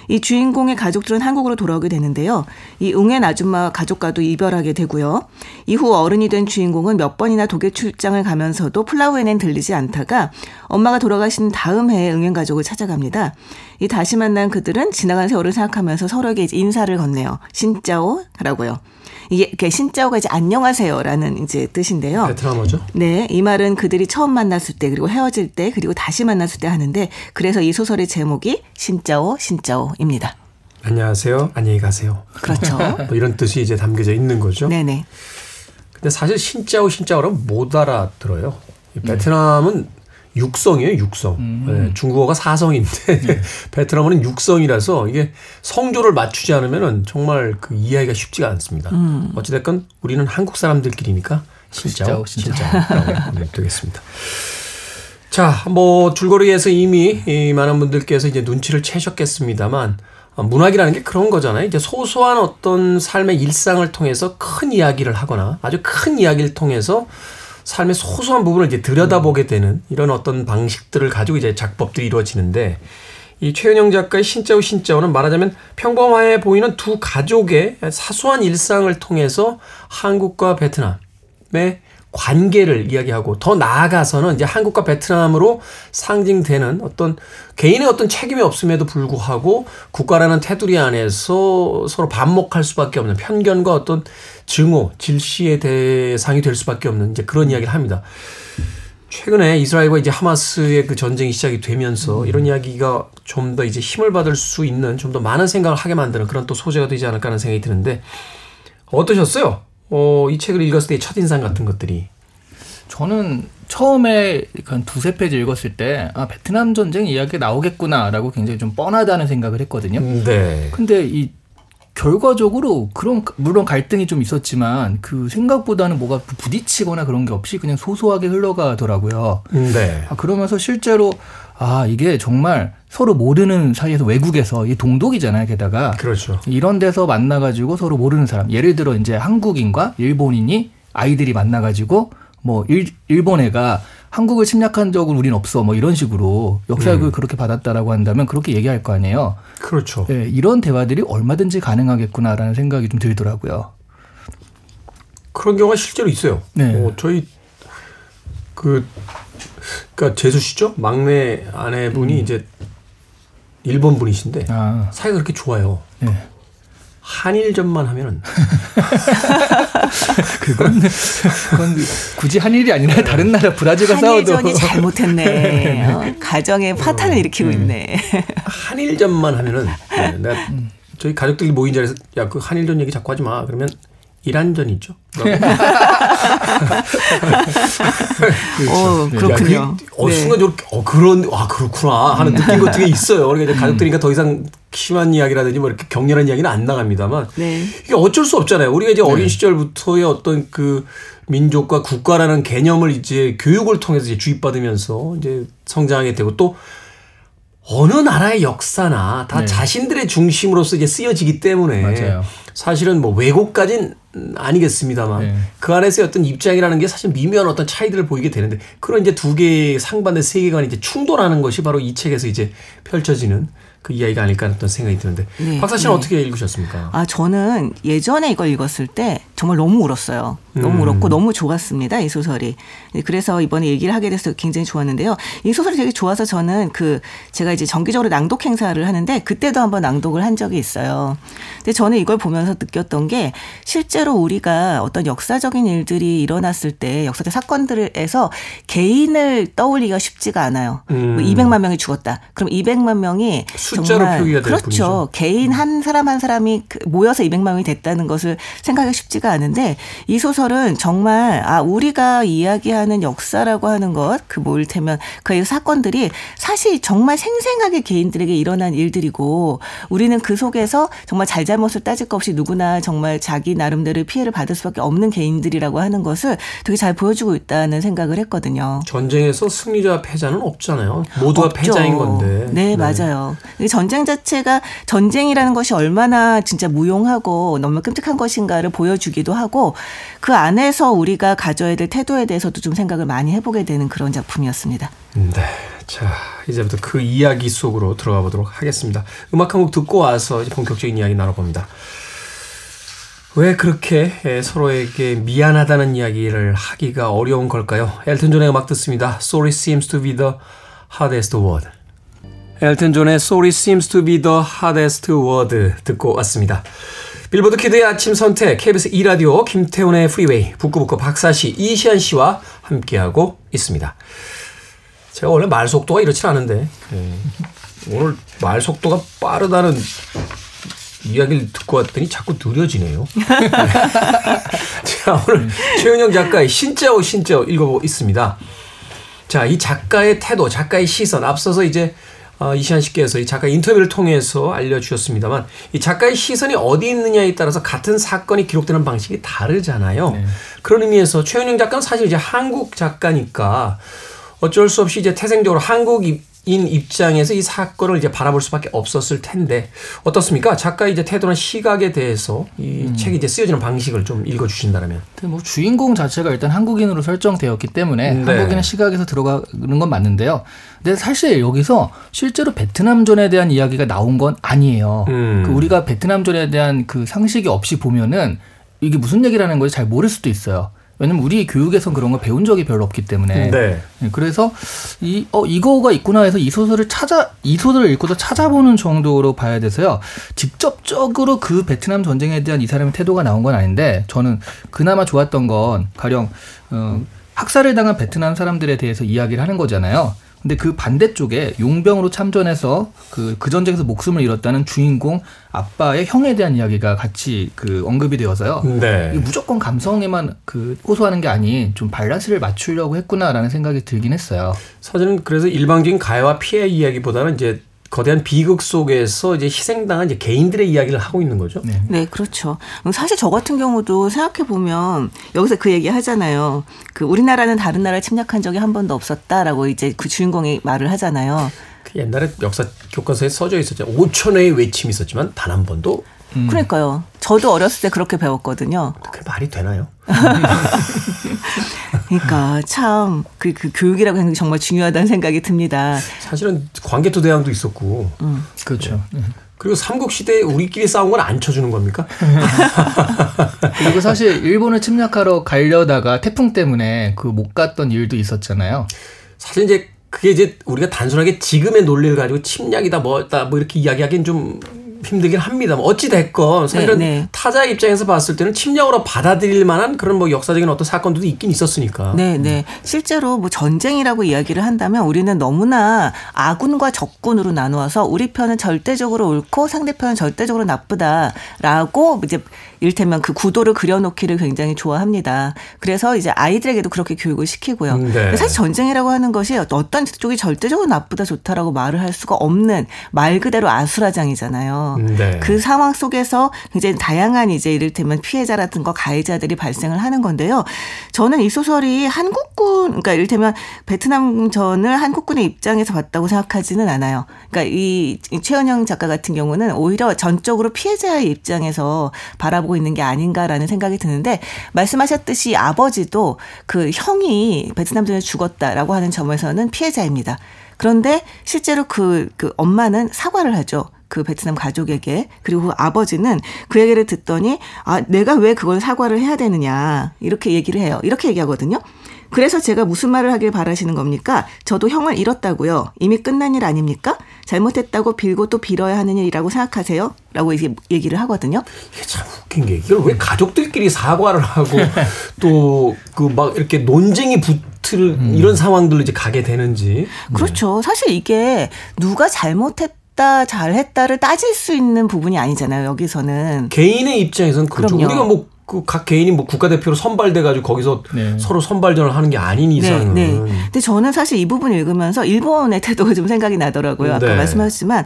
이 주인공의 가족들은 한국으로 돌아오게 되는데요. 이 응엔 아줌마 가족과도 이별하게 되고요. 이후 어른이 된 주인공은 몇 번이나 독일 출장을 가면서도 플라우엔엔 들리지 않다가 엄마가 돌아가신 다음 해에 응엔 가족을 찾아갑니다. 이 다시 만난 그들은 지나간 세월을 생각하면서 서로에게 인사를 건네요. 신짜오라고요. 이게 신짜오가 이제 안녕하세요라는 이제 뜻인데요. 베트남어죠? 네, 이 말은 그들이 처음 만났을 때 그리고 헤어질 때 그리고 다시 만났을 때 하는데 그래서 이 소설의 제목이 신짜오 신짜오입니다. 안녕하세요. 안녕히 가세요. 그렇죠. 뭐 이런 뜻이 이제 담겨져 있는 거죠. 네네. 근데 사실 신짜오 신짜오라면 못 알아들어요. 베트남은 육성이에요, 육성. 음. 네, 중국어가 사성인데 네. 베트남어는 육성이라서 이게 성조를 맞추지 않으면은 정말 그 이해하기가 쉽지가 않습니다. 음. 어찌됐건 우리는 한국 사람들끼리니까 신짜오라고 하면 되겠습니다. 자, 뭐 줄거리에서 이미 이 많은 분들께서 이제 눈치를 채셨겠습니다만 어, 문학이라는 게 그런 거잖아요. 이제 소소한 어떤 삶의 일상을 통해서 큰 이야기를 하거나 아주 큰 이야기를 통해서 삶의 소소한 부분을 이제 들여다보게 되는 이런 어떤 방식들을 가지고 이제 작법들이 이루어지는데 이 최은영 작가의 신짜오 신짜오는 말하자면 평범해 보이는 두 가족의 사소한 일상을 통해서 한국과 베트남의 관계를 이야기하고 더 나아가서는 이제 한국과 베트남으로 상징되는 어떤 개인의 어떤 책임이 없음에도 불구하고 국가라는 테두리 안에서 서로 반목할 수밖에 없는 편견과 어떤 증오, 질시의 대상이 될 수밖에 없는 이제 그런 이야기를 합니다. 최근에 이스라엘과 이제 하마스의 그 전쟁이 시작이 되면서 이런 이야기가 좀 더 이제 힘을 받을 수 있는 좀 더 많은 생각을 하게 만드는 그런 또 소재가 되지 않을까 하는 생각이 드는데 어떠셨어요? 어, 이 책을 읽었을 때 첫 인상 같은 것들이. 저는 처음에 한 두세 페이지 읽었을 때, 아, 베트남 전쟁 이야기가 나오겠구나라고 굉장히 좀 뻔하다는 생각을 했거든요. 네. 근데 이 결과적으로 그런 물론 갈등이 좀 있었지만 그 생각보다는 뭐가 부딪히거나 그런 게 없이 그냥 소소하게 흘러가더라고요. 네. 아, 그러면서 실제로 아 이게 정말 서로 모르는 사이에서 외국에서 이 동독이잖아요. 게다가 그렇죠. 이런 데서 만나가지고 서로 모르는 사람. 예를 들어 이제 한국인과 일본인이 아이들이 만나가지고 뭐 일, 일본 애가 한국을 침략한 적은 우린 없어 뭐 이런 식으로 역사교육을 그렇게 받았다라고 한다면 그렇게 얘기할 거 아니에요. 그렇죠. 예, 이런 대화들이 얼마든지 가능하겠구나라는 생각이 좀 들더라고요. 그런 경우가 실제로 있어요. 네. 어, 저희 그 그러니까 재수 씨죠? 막내 아내분이 이제 일본 분이신데 아, 사이가 그렇게 좋아요. 예. 한일전만 하면은 그건 그건 굳이 한 일이 아니라 다른 나라 브라질과 싸워도 한일전이 잘못했네. 어, 가정에 파탄을 일으키고 있네. 한일전만 하면은 네, 내가 저희 가족들이 모인 자리에서 야 그 한일전 얘기 자꾸 하지 마. 그러면 이란전 있죠. 어, 그렇군요. 어, 네. 순간 저렇게 어 그런 아 그렇구나 하는 느낌 같은 게 있어요. 그러니까 이제 가족들이니까 더 이상 심한 이야기라든지 뭐 이렇게 격렬한 이야기는 안 나갑니다만 네. 이게 어쩔 수 없잖아요. 우리가 이제 어린 시절부터의 어떤 그 민족과 국가라는 개념을 이제 교육을 통해서 이제 주입받으면서 이제 성장하게 되고 또 어느 나라의 역사나 다 네. 자신들의 중심으로서 이제 쓰여지기 때문에 맞아요. 사실은 뭐 왜곡까진 아니겠습니다만 네. 그 안에서의 어떤 입장이라는 게 사실 미묘한 어떤 차이들을 보이게 되는데 그런 이제 두 개의 상반된 세계관이 이제 충돌하는 것이 바로 이 책에서 이제 펼쳐지는 그 이야기가 아닐까 하는 어떤 생각이 드는데 네, 박사 씨는 네. 어떻게 읽으셨습니까? 아, 저는 예전에 이걸 읽었을 때 정말 너무 울었어요. 너무 음. 울었고 너무 좋았습니다. 이 소설이. 네, 그래서 이번에 얘기를 하게 돼서 굉장히 좋았는데요. 이 소설이 되게 좋아서 저는 그 제가 이제 정기적으로 낭독 행사를 하는데 그때도 한번 낭독을 한 적이 있어요. 근데 저는 이걸 보면서 느꼈던 게 실제로 우리가 어떤 역사적인 일들이 일어났을 때 역사적 사건들에서 개인을 떠올리기가 쉽지가 않아요. 음. 뭐 200만 명이 죽었다. 그럼 200만 명이 숫자로 정말 그렇죠. 뿐이죠. 개인 한 사람 한 사람이 그 모여서 200만 명이 됐다는 것을 생각하기 쉽지가 않은데 이 소설 은 정말 아 우리가 이야기하는 역사라고 하는 것 그뭐 이를테면 그 사건들이 사실 정말 생생하게 개인들에게 일어난 일들이고 우리는 그 속에서 정말 잘잘못을 따질 것 없이 누구나 정말 자기 나름대로 피해를 받을 수밖에 없는 개인들이라고 하는 것을 되게 잘 보여주고 있다는 생각을 했거든요. 전쟁에서 승리자 패자는 없잖아요. 모두가 없죠. 패자인 건데. 네, 맞아요. 이 전쟁 자체가 전쟁이라는 것이 얼마나 진짜 무용하고 너무 끔찍한 것인가를 보여주기도 하고 그 안에서 우리가 가져야 될 태도에 대해서도 좀 생각을 많이 해보게 되는 그런 작품이었습니다. 네. 자, 이제부터 그 이야기 속으로 들어가 보도록 하겠습니다. 음악 한 곡 듣고 와서 본격적인 이야기 나눠봅니다. 왜 그렇게 에, 서로에게 미안하다는 이야기를 하기가 어려운 걸까요? 엘튼 존의 음악 듣습니다. Sorry seems to be the hardest word. 엘튼 존의 Sorry seems to be the hardest word 듣고 왔습니다. 빌보드 Kid의 아침 선택 KBS 2 라디오 김태훈의 프리웨이 북끄북끄 박사씨 이시한 씨와 함께하고 있습니다. 제가 원래 말 속도가 이렇지 않은데 예, 오늘 말 속도가 빠르다는 이야기를 듣고 왔더니 자꾸 느려지네요. 자 오늘 최은영 작가의 Xin chào Xin chào 읽어보고 있습니다. 자 이 작가의 태도, 작가의 시선 앞서서 이제 어, 이시안 씨께서 이 작가 인터뷰를 통해서 알려주셨습니다만 이 작가의 시선이 어디 있느냐에 따라서 같은 사건이 기록되는 방식이 다르잖아요. 그런 의미에서 최은영 작가는 사실 이제 한국 작가니까 어쩔 수 없이 이제 태생적으로 한국인 입장에서 이 사건을 이제 바라볼 수밖에 없었을 텐데 어떻습니까? 작가의 이제 태도나 시각에 대해서 이 책이 이제 쓰여지는 방식을 좀 읽어주신다면. 뭐 주인공 자체가 일단 한국인으로 설정되었기 때문에 네. 한국인의 시각에서 들어가는 건 맞는데요. 근데 사실 여기서 실제로 베트남전에 대한 이야기가 나온 건 아니에요. 음. 그 우리가 베트남전에 대한 그 상식이 없이 보면은 이게 무슨 얘기라는 걸잘 모를 수도 있어요. 왜냐면 우리 교육에선 그런 걸 배운 적이 별로 없기 때문에. 네. 네, 그래서 이, 어, 이거가 있구나 해서 이 소설을 찾아, 이 소설을 읽고서 찾아보는 정도로 봐야 돼서요. 직접적으로 그 베트남 전쟁에 대한 이 사람의 태도가 나온 건 아닌데, 저는 그나마 좋았던 건 가령, 어, 학살을 당한 베트남 사람들에 대해서 이야기를 하는 거잖아요. 근데 그 반대쪽에 용병으로 참전해서 그, 그 전쟁에서 목숨을 잃었다는 주인공 아빠의 형에 대한 이야기가 같이 그 언급이 되어서요. 네. 무조건 감성에만 그 호소하는 게 아닌 좀 밸런스를 맞추려고 했구나라는 생각이 들긴 했어요. 사실은 그래서 일방적인 가해와 피해 이야기보다는 이제 거대한 비극 속에서 이제 희생당한 이제 개인들의 이야기를 하고 있는 거죠. 네. 네, 그렇죠. 사실 저 같은 경우도 생각해 보면 여기서 그 얘기 하잖아요. 그 우리나라는 다른 나라를 침략한 적이 한 번도 없었다라고 이제 그 주인공이 말을 하잖아요. 그 옛날에 역사 교과서에 써져 있었죠. 5천 회의 외침이 있었지만 단 한 번도 그러니까요. 저도 어렸을 때 그렇게 배웠거든요. 그게 말이 되나요? 그러니까 참그 그 교육이라고 하는 게 정말 중요하다는 생각이 듭니다. 사실은 광개토 대왕도 있었고 그렇죠. 네. 그리고 삼국 시대에 우리끼리 싸운 건 안 쳐주는 겁니까? 그리고 사실 일본을 침략하러 가려다가 태풍 때문에 그 못 갔던 일도 있었잖아요. 사실 이제 그게 이제 우리가 단순하게 지금의 논리를 가지고 침략이다 뭐다 뭐 이렇게 이야기하기는 좀 힘들긴 합니다만 어찌 됐건 사실은 네, 네. 타자 입장에서 봤을 때는 침략으로 받아들일 만한 그런 뭐 역사적인 어떤 사건들도 있긴 있었으니까. 네, 네. 실제로 뭐 전쟁이라고 이야기를 한다면 우리는 너무나 아군과 적군으로 나누어서 우리 편은 절대적으로 옳고 상대편은 절대적으로 나쁘다라고 이제 이를테면 그 구도를 그려놓기를 굉장히 좋아합니다. 그래서 이제 아이들에게도 그렇게 교육을 시키고요. 음, 네. 사실 전쟁이라고 하는 것이 어떤 쪽이 절대적으로 나쁘다 좋다라고 말을 할 수가 없는 말 그대로 아수라장이잖아요. 음, 네. 그 상황 속에서 굉장히 다양한 이제 이를테면 피해자라든가 가해자들이 발생을 하는 건데요. 저는 이 소설이 한국군, 그러니까 이를테면 베트남 전을 한국군의 입장에서 봤다고 생각하지는 않아요. 그러니까 이, 이 최은영 작가 같은 경우는 오히려 전적으로 피해자의 입장에서 바라보고 있는 게 아닌가라는 생각이 드는데 말씀하셨듯이 아버지도 그 형이 베트남 전에 죽었다라고 하는 점에서는 피해자입니다. 그런데 실제로 그, 그 엄마는 사과를 하죠. 그 베트남 가족에게 그리고 그 아버지는 그 얘기를 듣더니 아 내가 왜 그걸 사과를 해야 되느냐 이렇게 얘기를 해요. 이렇게 얘기하거든요. 그래서 제가 무슨 말을 하길 바라시는 겁니까? 저도 형을 잃었다고요. 이미 끝난 일 아닙니까? 잘못했다고 빌고 또 빌어야 하는 일이라고 생각하세요? 라고 이제 얘기를 하거든요. 이게 참 웃긴 게 이걸 왜 가족들끼리 사과를 하고 또 그 막 이렇게 논쟁이 붙을 이런 상황들로 이제 가게 되는지. 그렇죠. 사실 이게 누가 잘못했 다 잘했다를 따질 수 있는 부분이 아니잖아요 여기서는 개인의 입장에서는 그렇죠. 그럼요. 우리가 뭐 그각 개인이 뭐 국가대표로 선발돼 가지고 거기서 네. 서로 선발전을 하는 게 아닌 네, 이상은 네. 근데 저는 사실 이 부분 읽으면서 일본의 태도가 좀 생각이 나더라고요. 아까 네. 말씀하셨지만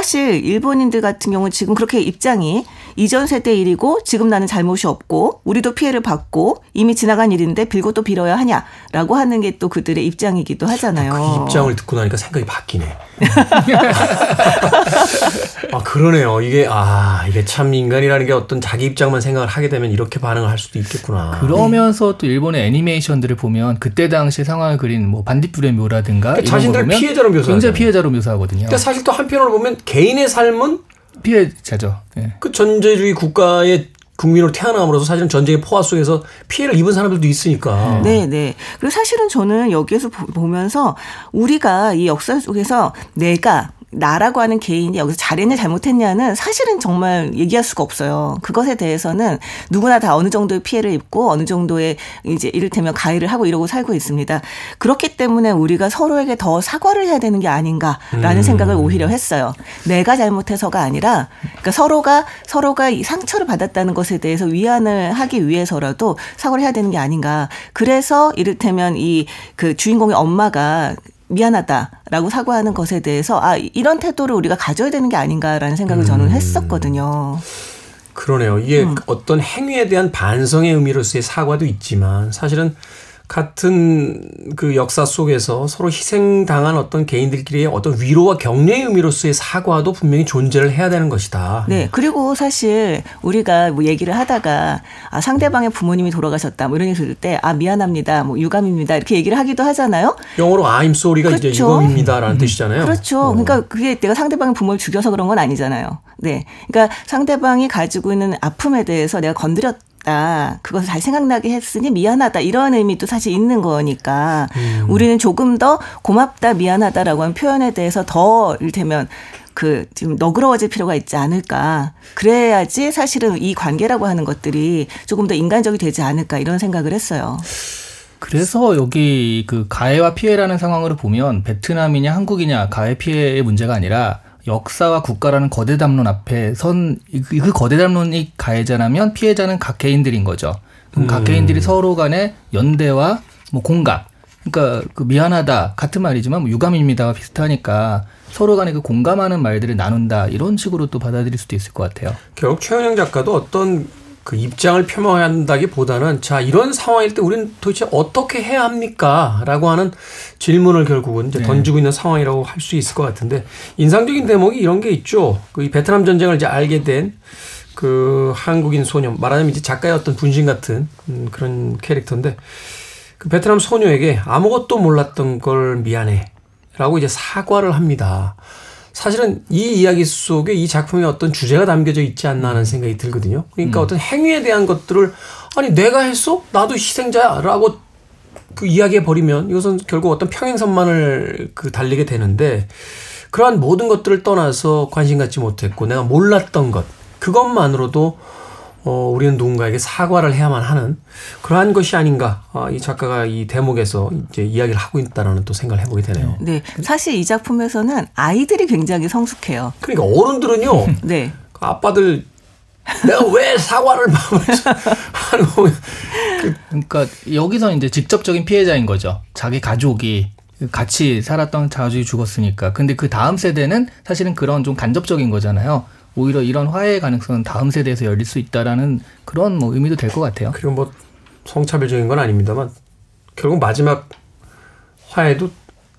사실 일본인들 같은 경우는 지금 그렇게 입장이 이전 세대 일이고 지금 나는 잘못이 없고 우리도 피해를 받고 이미 지나간 일인데 빌고 또 빌어야 하냐라고 하는 게 또 그들의 입장이기도 하잖아요. 그 입장을 듣고 나니까 생각이 바뀌네. 아 그러네요. 이게 아 이게 참 인간이라는 게 어떤 자기 입장만 생각을 하게 되면 이렇게 반응을 할 수도 있겠구나. 그러면서 또 일본의 애니메이션들을 보면 그때 당시 상황을 그린 뭐 반딧불의 묘라든가 그러니까 보면 피해자로 묘사하잖아요. 굉장히 피해자로 묘사하거든요. 근데 사실 또 한편으로 보면 개인의 삶은 피해자죠. 예. 그 전제주의 국가의 국민으로 태어남으로써 사실은 전쟁의 포화 속에서 피해를 입은 사람들도 있으니까. 네, 네. 그리고 사실은 저는 여기에서 보- 보면서 우리가 이 역사 속에서 내가 나라고 하는 개인이 여기서 잘했냐 잘못했냐는 사실은 정말 얘기할 수가 없어요. 그것에 대해서는 누구나 다 어느 정도의 피해를 입고 어느 정도의 이제 이를테면 가해를 하고 이러고 살고 있습니다. 그렇기 때문에 우리가 서로에게 더 사과를 해야 되는 게 아닌가라는 생각을 오히려 했어요. 내가 잘못해서가 아니라 그러니까 서로가 서로가 이 상처를 받았다는 것에 대해서 위안을 하기 위해서라도 사과를 해야 되는 게 아닌가. 그래서 이를테면 이 그 주인공의 엄마가 미안하다라고 사과하는 것에 대해서 아 이런 태도를 우리가 가져야 되는 게 아닌가라는 생각을 저는 했었거든요. 그러네요. 이게 음. 어떤 행위에 대한 반성의 의미로서의 사과도 있지만 사실은 같은 그 역사 속에서 서로 희생당한 어떤 개인들끼리의 어떤 위로와 격려의 의미로서의 사과도 분명히 존재를 해야 되는 것이다. 네. 그리고 사실 우리가 뭐 얘기를 하다가 아, 상대방의 부모님이 돌아가셨다 뭐 이런 얘기 들을 때 아, 미안합니다. 뭐 유감입니다. 이렇게 얘기를 하기도 하잖아요. 영어로 I'm sorry가 이제 그렇죠. 이겁니다라는 뜻이잖아요. 그렇죠. 어. 그러니까 그게 내가 상대방의 부모를 죽여서 그런 건 아니잖아요. 네. 그러니까 상대방이 가지고 있는 아픔에 대해서 내가 건드렸 다 그것을 잘 생각나게 했으니 미안하다 이런 의미도 사실 있는 거니까 음. 우리는 조금 더 고맙다 미안하다라고 하는 표현에 대해서 더 이를테면 그 지금 너그러워질 필요가 있지 않을까 그래야지 사실은 이 관계라고 하는 것들이 조금 더 인간적이 되지 않을까 이런 생각을 했어요. 그래서 여기 그 가해와 피해라는 상황으로 보면 베트남이냐 한국이냐 가해 피해의 문제가 아니라 역사와 국가라는 거대 담론 앞에 선 그 거대 담론이 가해자라면 피해자는 각 개인들인 거죠. 그럼 각개인들이 서로 간의 연대와 뭐 공감 그러니까 그 미안하다 같은 말이지만 뭐 유감입니다와 비슷하니까 서로 간에 그 공감하는 말들을 나눈다 이런 식으로 또 받아들일 수도 있을 것 같아요. 결국 최은영 작가도 어떤 그 입장을 표명한다기보다는 자 이런 상황일 때 우리는 도대체 어떻게 해야 합니까? 라고 하는 질문을 결국은 이제 던지고 있는 상황이라고 할 수 있을 것 같은데 인상적인 대목이 이런 게 있죠. 그이 베트남 전쟁을 이제 알게 된 그 한국인 소녀 말하자면 이제 작가의 어떤 분신 같은 음, 그런 캐릭터인데 그 베트남 소녀에게 아무것도 몰랐던 걸 미안해라고 이제 사과를 합니다. 사실은 이 이야기 속에 이 작품에 어떤 주제가 담겨져 있지 않나 하는 생각이 들거든요. 그러니까 어떤 행위에 대한 것들을 아니 내가 했어? 나도 희생자야라고 그 이야기해 버리면 이것은 결국 어떤 평행선만을 그 달리게 되는데 그러한 모든 것들을 떠나서 관심 갖지 못했고 내가 몰랐던 것 그것만으로도 어, 우리는 누군가에게 사과를 해야만 하는 그러한 것이 아닌가 아, 이 작가가 이 대목에서 이제 이야기를 하고 있다라는 또 생각을 해보게 되네요. 네. 사실 이 작품에서는 아이들이 굉장히 성숙해요. 그러니까 어른들은요 네. 그 아빠들 내가 왜 사과를 하는 거 그러니까 여기서 이제 직접적인 피해자인 거죠. 자기 가족이 같이 살았던 가족이 죽었으니까. 근데 그 다음 세대는 사실은 그런 좀 간접적인 거잖아요. 오히려 이런 화해의 가능성은 다음 세대에서 열릴 수 있다라는 그런 뭐 의미도 될 것 같아요. 그리고 뭐 성차별적인 건 아닙니다만 결국 마지막 화해도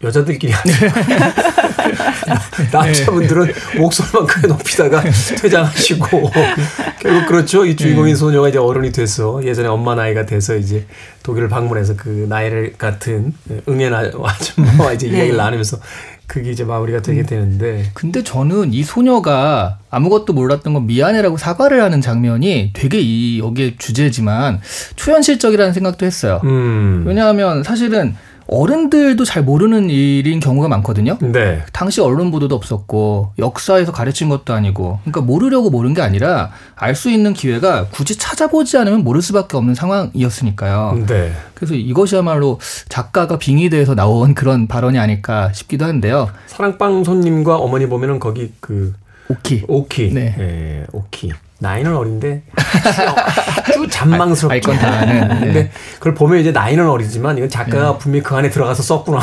여자들끼리 하죠. 남자분들은 목소리만 크게 높이다가 퇴장하시고 결국 그렇죠. 이 주인공인 소녀가 이제 어른이 돼서 예전에 엄마 나이가 돼서 이제 독일을 방문해서 그 나이를 같은 응애 아줌마와 이제 이야기를 나누면서 그게 이제 마무리가 되게 되는데 근데 저는 이 소녀가 아무것도 몰랐던 건 미안해라고 사과를 하는 장면이 되게 이 여기에 주제지만 초현실적이라는 생각도 했어요. 음. 왜냐하면 사실은 어른들도 잘 모르는 일인 경우가 많거든요. 네. 당시 언론 보도도 없었고 역사에서 가르친 것도 아니고 그러니까 모르려고 모른 게 아니라 알 수 있는 기회가 굳이 찾아보지 않으면 모를 수밖에 없는 상황이었으니까요. 네. 그래서 이것이야말로 작가가 빙의돼서 나온 그런 발언이 아닐까 싶기도 한데요. 사랑방 손님과 어머니 보면은 거기 그 오키. 오키. 네. 예, 오키. 나이는 어린데 아주 잔망스럽죠. 알건다 아는. 네. 근데 그걸 보면 이제 나이는 어리지만 이건 작가가 분명히 그 안에 들어가서 썼구나.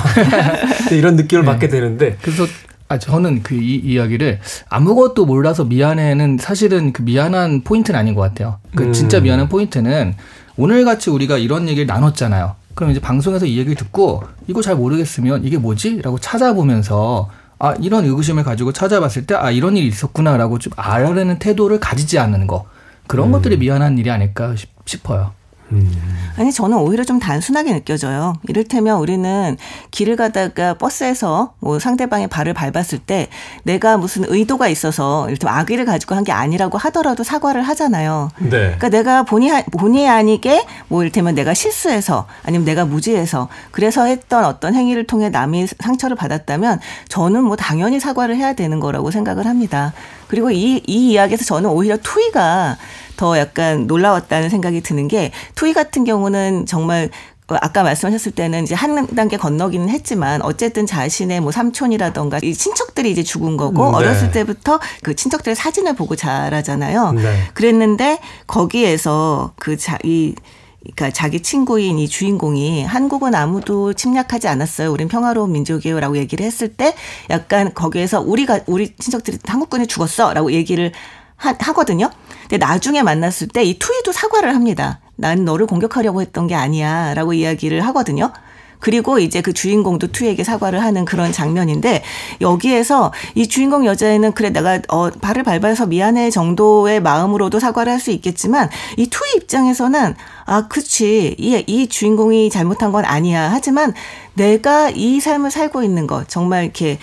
이런 느낌을 네. 받게 되는데 그래서 아 저는 그 이 이야기를 아무것도 몰라서 미안해는 사실은 그 미안한 포인트는 아닌 것 같아요. 그 음. 진짜 미안한 포인트는 오늘 같이 우리가 이런 얘기를 나눴잖아요. 그럼 이제 방송에서 이 얘기를 듣고 이거 잘 모르겠으면 이게 뭐지?라고 찾아보면서 아 이런 의구심을 가지고 찾아봤을 때 아 이런 일이 있었구나라고 좀 알아내는 태도를 가지지 않는 거 그런 것들이 미안한 일이 아닐까 싶, 싶어요. 아니 저는 오히려 좀 단순하게 느껴져요. 이를테면 우리는 길을 가다가 버스에서 뭐 상대방의 발을 밟았을 때 내가 무슨 의도가 있어서 이를테면 악의를 가지고 한 게 아니라고 하더라도 사과를 하잖아요. 네. 그러니까 내가 본의 아- 본의 아니게 뭐 이를테면 내가 실수해서 아니면 내가 무지해서 그래서 했던 어떤 행위를 통해 남이 상처를 받았다면 저는 뭐 당연히 사과를 해야 되는 거라고 생각을 합니다. 그리고 이, 이 이야기에서 저는 오히려 투이가 더 약간 놀라웠다는 생각이 드는 게 투이 같은 경우는 정말 어, 아까 말씀하셨을 때는 이제 한 단계 건너기는 했지만 어쨌든 자신의 뭐 삼촌이라던가 이 친척들이 이제 죽은 거고 음, 네. 어렸을 때부터 그 친척들의 사진을 보고 자라잖아요. 네. 그랬는데 거기에서 그 자, 이 그러니까 자기 친구인 이 주인공이 한국은 아무도 침략하지 않았어요. 우린 평화로운 민족이에요라고 얘기를 했을 때 약간 거기에서 우리가 우리 친척들이 한국군이 죽었어라고 얘기를 하, 하거든요. 근데 나중에 만났을 때 이 투이도 사과를 합니다. 난 너를 공격하려고 했던 게 아니야 라고 이야기를 하거든요. 그리고 이제 그 주인공도 투에게 사과를 하는 그런 장면인데 여기에서 이 주인공 여자애는 그래 내가 어 발을 밟아서 미안해 정도의 마음으로도 사과를 할 수 있겠지만 이 투의 입장에서는 아 그치 이, 이 주인공이 잘못한 건 아니야 하지만 내가 이 삶을 살고 있는 것 정말 이렇게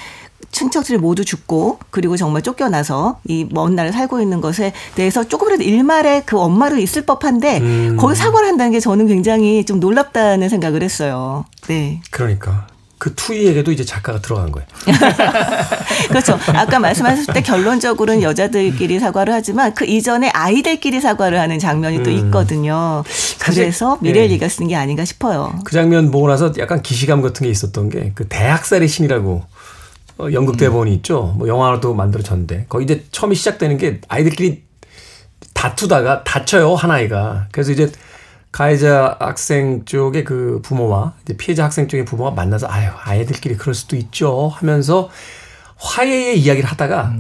친척들이 모두 죽고 그리고 정말 쫓겨나서 이 먼 나라에 살고 있는 것에 대해서 조금이라도 일말의 그 엄마를 있을 법한데 음. 거기 사과를 한다는 게 저는 굉장히 좀 놀랍다는 생각을 했어요. 네. 그러니까 그 투이에게도 이제 작가가 들어간 거예요. 그렇죠. 아까 말씀하셨을 때 결론적으로는 여자들끼리 사과를 하지만 그 이전에 아이들끼리 사과를 하는 장면이 또 있거든요. 그래서 미렐리가 쓴게 아닌가 싶어요. 그 장면 보고 나서 약간 기시감 같은 게 있었던 게 그 대학살의 신이라고 어, 연극 대본이 있죠. 뭐 영화도 만들어졌는데 거기 이제 처음에 시작되는 게 아이들끼리 다투다가 다쳐요 한 아이가. 그래서 이제 가해자 학생 쪽의 그 부모와 이제 피해자 학생 쪽의 부모가 만나서 아유 아이들끼리 그럴 수도 있죠 하면서 화해의 이야기를 하다가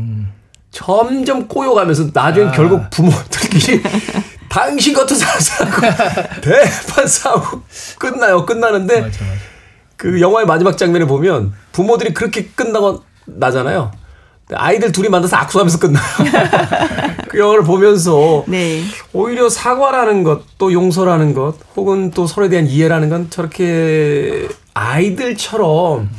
점점 꼬여가면서 나중엔 결국 부모들끼리 당신 같은 사람하고 대판 싸우고 끝나요 끝나는데 맞아, 맞아. 그 영화의 마지막 장면에 보면 부모들이 그렇게 끝나고 나잖아요. 아이들 둘이 만나서 악수하면서 끝나요. 그 영화를 보면서 네. 오히려 사과라는 것, 또 용서라는 것, 혹은 또 서로에 대한 이해라는 건 저렇게 아이들처럼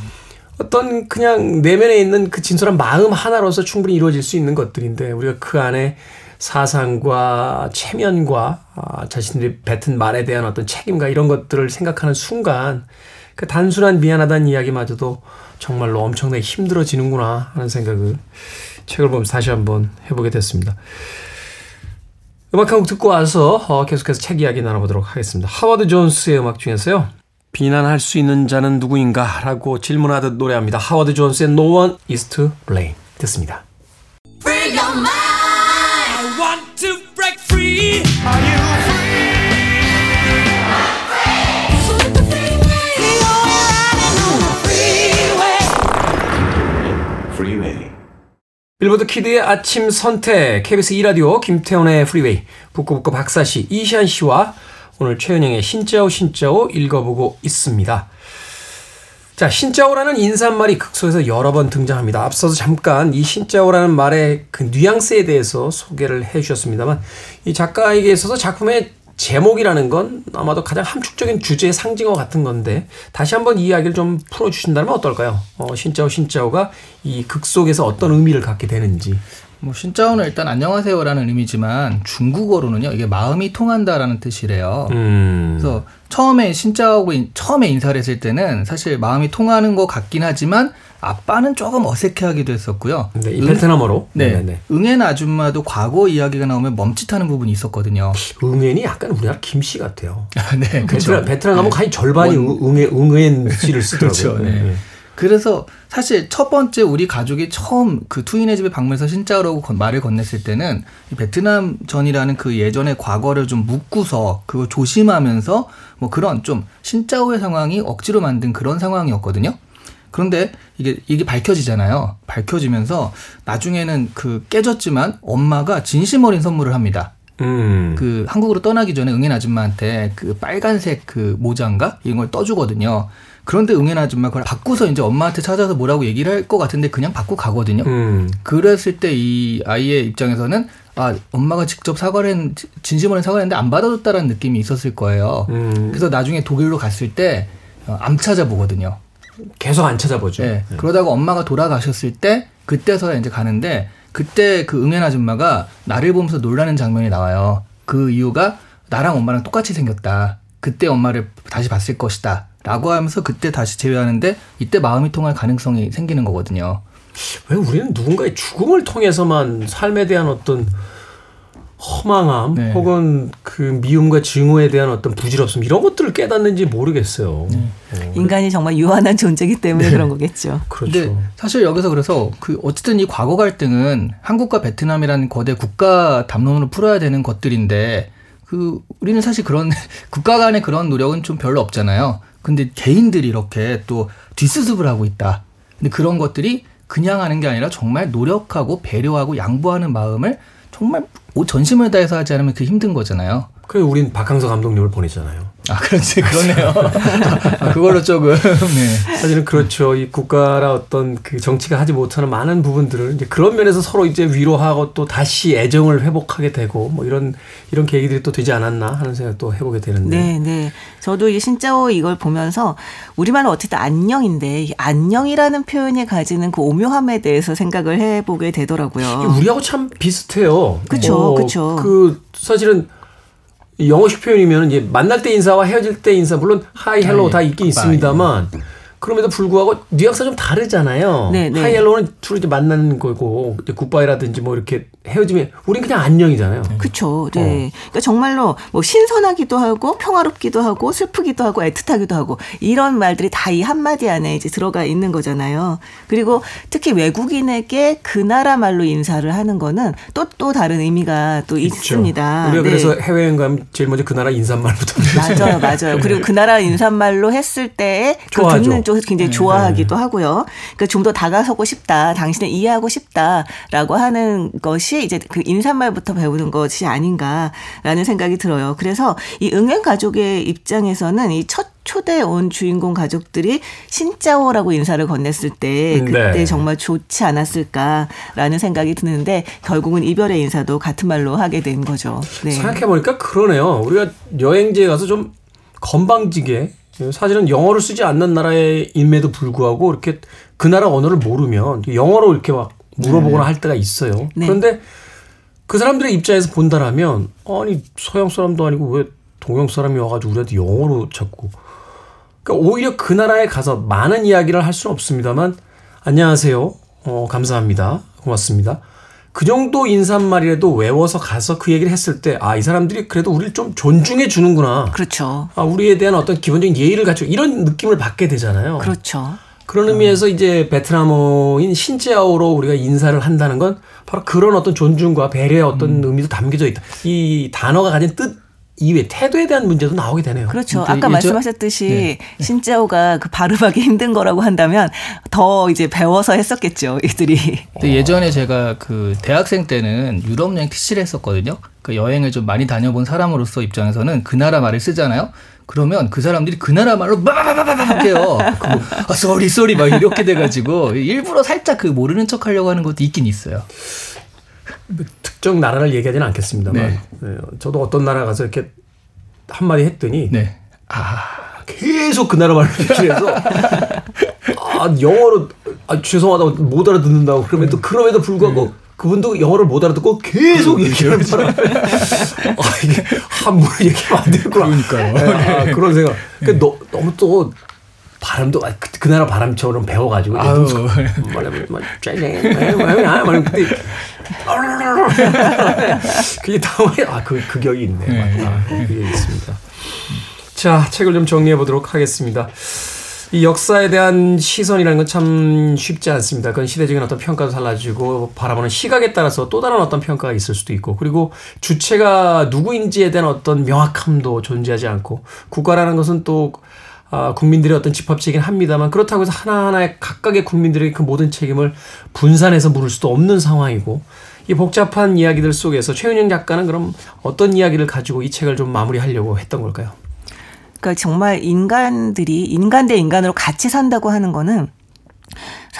어떤 그냥 내면에 있는 그 진솔한 마음 하나로서 충분히 이루어질 수 있는 것들인데 우리가 그 안에 사상과 체면과 아, 자신들이 뱉은 말에 대한 어떤 책임과 이런 것들을 생각하는 순간 그 단순한 미안하다는 이야기마저도 정말로 엄청나게 힘들어지는구나 하는 생각을 책을 보면서 다시 한번 해보게 됐습니다. 음악 한 곡 듣고 와서 어, 계속해서 책 이야기 나눠보도록 하겠습니다. 하워드 존스의 음악 중에서요. 비난할 수 있는 자는 누구인가? 라고 질문하듯 노래합니다. 하워드 존스의 No One is to Blame 듣습니다. 빌보드 키드의 아침 선택 KBS 2라디오 김태훈의 프리웨이 북끄북끄 박사 씨 이시한 씨와 오늘 최은영의 신짜오 신짜오 읽어보고 있습니다. 자 xin chào라는 인사말이 글 속에서 여러 번 등장합니다. 앞서서 잠깐 이 xin chào라는 말의 그 뉘앙스에 대해서 소개를 해 주셨습니다만 이 작가에게 있어서 작품의 제목이라는 건 아마도 가장 함축적인 주제의 상징어 같은 건데 다시 한번 이 이야기를 좀 풀어주신다면 어떨까요? 어, 신짜오 신짜오가 이 극 속에서 어떤 의미를 갖게 되는지. 뭐 신짜오는 일단 안녕하세요라는 의미지만 중국어로는요 이게 마음이 통한다라는 뜻이래요. 음. 그래서 처음에 신짜오고 인- 처음에 인사를 했을 때는 사실 마음이 통하는 것 같긴 하지만 아빠는 조금 어색해하기도 했었고요. 네, 이 응- 베트남어로. 네, 네네. 응엔 아줌마도 과거 이야기가 나오면 멈칫하는 부분이 있었거든요. 응엔이 약간 우리나라 김씨 같아요. 네, 베트남, 베트남 가면 거의 절반이 응, 응엔, 응엔 씨를 쓰더라고요. 그렇죠. 네. 그래서 사실 첫 번째 우리 가족이 처음 그 투인의 집에 방문해서 신짜오라고 건- 말을 건넸을 때는 이 베트남 전이라는 그 예전의 과거를 좀 묻고서 그걸 조심하면서 뭐 그런 좀 신짜오의 상황이 억지로 만든 그런 상황이었거든요. 그런데 이게 이게 밝혀지잖아요. 밝혀지면서 나중에는 그 깨졌지만 엄마가 진심 어린 선물을 합니다. 음. 그 한국으로 떠나기 전에 응애 아줌마한테 그 빨간색 그 모자인가 이런 걸 떠주거든요. 그런데 응애 아줌마 그걸 받고서 이제 엄마한테 찾아서 뭐라고 얘기를 할 것 같은데 그냥 받고 가거든요. 음. 그랬을 때 이 아이의 입장에서는 아 엄마가 직접 사과를 했, 진심 어린 사과를 했는데 안 받아줬다라는 느낌이 있었을 거예요. 음. 그래서 나중에 독일로 갔을 때 어, 안 찾아보거든요. 계속 안 찾아보죠. 네. 그러다가 엄마가 돌아가셨을 때 그때서야 이제 가는데 그때 그 응애 아줌마가 나를 보면서 놀라는 장면이 나와요. 그 이유가 나랑 엄마랑 똑같이 생겼다. 그때 엄마를 다시 봤을 것이다. 라고 하면서 그때 다시 재회하는데 이때 마음이 통할 가능성이 생기는 거거든요. 왜 우리는 누군가의 죽음을 통해서만 삶에 대한 어떤 허망함 네. 혹은 그 미움과 증오에 대한 어떤 부질없음 이런 것들을 깨닫는지 모르겠어요. 네. 어, 인간이 정말 유한한 존재이기 때문에 그런 거겠죠. 그렇죠. 근데 사실 여기서 그래서 그 어쨌든 이 과거 갈등은 한국과 베트남이라는 거대 국가 담론으로 풀어야 되는 것들인데 그 우리는 사실 그런 국가 간의 그런 노력은 좀 별로 없잖아요. 근데 개인들이 이렇게 또 뒷수습을 하고 있다. 근데 그런 것들이 그냥 하는 게 아니라 정말 노력하고 배려하고 양보하는 마음을 정말 온 전심을 다해서 하지 않으면 그 힘든 거잖아요. 그래 우린 박항서 감독님을 보냈잖아요. 아, 그렇지. 그러네요. 아, 그걸로 조금, 네. 사실은 그렇죠. 이 국가라 어떤 그 정치가 하지 못하는 많은 부분들을 이제 그런 면에서 서로 이제 위로하고 또 다시 애정을 회복하게 되고 뭐 이런 이런 계기들이 또 되지 않았나 하는 생각도 해보게 되는데. 네, 네. 저도 이 xin chào 이걸 보면서 우리말은 어쨌든 안녕인데 이 안녕이라는 표현이 가지는 그 오묘함에 대해서 생각을 해보게 되더라고요. 우리하고 참 비슷해요. 그쵸, 그쵸. 그 사실은 영어식 표현이면 이제 만날 때 인사와 헤어질 때 인사 물론 hi hello 다 있긴. 있습니다만 그럼에도 불구하고 뉘앙스가 좀 다르잖아요. 네, 네. hi hello는 주로 이제 만나는 거고 goodbye라든지 뭐 이렇게 헤어지면 우린 그냥 안녕이잖아요. 그렇죠. 네. 그러니까 정말로 뭐 신선하기도 하고 평화롭기도 하고 슬프기도 하고 애틋하기도 하고 이런 말들이 다 이 한마디 안에 이제 들어가 있는 거잖아요. 그리고 특히 외국인에게 그 나라 말로 인사를 하는 거는 또또 다른 의미가 또 있습니다. 우리가 네. 그래서 해외여행 가면 제일 먼저 그 나라 인사말부터 맞아요, 맞아요. 그리고 그 나라 인사말로 했을 그 좋아하죠. 듣는 쪽 굉장히 좋아하기도 하고요. 그러니까 좀 더 다가서고 싶다, 당신을 이해하고 싶다라고 하는 것이 이제 그 인사말부터 배우는 것이 아닌가라는 생각이 들어요. 그래서 이 응행 가족의 입장에서는 이 첫 초대 온 주인공 가족들이 신짜오라고 인사를 건넸을 때 그때 네. 정말 좋지 않았을까라는 생각이 드는데 결국은 이별의 인사도 같은 말로 하게 된 거죠. 네. 생각해 보니까 그러네요. 우리가 여행지에 가서 좀 건방지게 사실은 영어를 쓰지 않는 나라임에도 불구하고 이렇게 그 나라 언어를 모르면 영어로 이렇게 막 물어보거나 할 때가 있어요. 네. 그런데 그 사람들의 입장에서 본다라면 아니 서양 사람도 아니고 왜 동양 사람이 와가지고 우리한테 영어로 자꾸 그러니까 오히려 그 나라에 가서 많은 이야기를 할 수는 없습니다만 안녕하세요. 어, 감사합니다. 고맙습니다. 그 정도 인사말이라도 외워서 가서 그 얘기를 했을 때 아, 이 사람들이 그래도 우리를 좀 존중해 주는구나. 그렇죠. 아, 우리에 대한 어떤 기본적인 예의를 갖추고 이런 느낌을 받게 되잖아요. 그렇죠. 그런 의미에서 이제 베트남어인 신짜오로 우리가 인사를 한다는 건 바로 그런 어떤 존중과 배려의 어떤 의미도 담겨져 있다. 이 단어가 가진 뜻 이외 태도에 대한 문제도 나오게 되네요. 그렇죠. 아까 말씀하셨듯이 네. xin chào가 그 발음하기 힘든 거라고 한다면 더 이제 배워서 했었겠죠, 이들이. 근데 예전에 제가 그 대학생 때는 유럽 여행 TC를 했었거든요. 그 여행을 좀 많이 다녀본 사람으로서 입장에서는 그 나라 말을 쓰잖아요. 그러면 그 사람들이 그 나라 말로 막막막막 해요. 그 뭐, 아, sorry sorry 막 이렇게 돼가지고 일부러 살짝 그 모르는 척 하려고 하는 것도 있긴 있어요. 특정 나라를 얘기하지는 않겠습니다만 네. 네, 저도 어떤 나라 가서 이렇게 한마디 했더니 네. 계속 그 나라 말로 얘기를 해서 아, 영어로 아, 죄송하다고 못 알아듣는다고 또 그럼에도 불구하고 그분도 영어를 못 알아듣고 계속 얘기를 하는 아, 이게 한문을 얘기하면 안 되겠구나. 그러니까요. 아, 그런 생각. 그러니까 너, 너무 또 아, 그, 그 나라 발음처럼 배워가지고 아유. 말하면 막 쨍쨍 그때 그게 다음에 아그 그 격이 있네. 맞다. 그게 있습니다. 자 책을 좀 정리해 보도록 하겠습니다. 이 역사에 대한 시선이라는 건 참 쉽지 않습니다. 그건 시대적인 어떤 평가도 달라지고 바라보는 시각에 따라서 또 다른 어떤 평가가 있을 수도 있고 그리고 주체가 누구인지에 대한 어떤 명확함도 존재하지 않고 국가라는 것은 또 아, 국민들의 어떤 집합체이긴 합니다만 그렇다고 해서 하나하나의 각각의 국민들의 그 모든 책임을 분산해서 물을 수도 없는 상황이고 이 복잡한 이야기들 속에서 최윤영 작가는 그럼 어떤 이야기를 가지고 이 책을 좀 마무리하려고 했던 걸까요? 그러니까 정말 인간들이 인간 대 인간으로 같이 산다고 하는 거는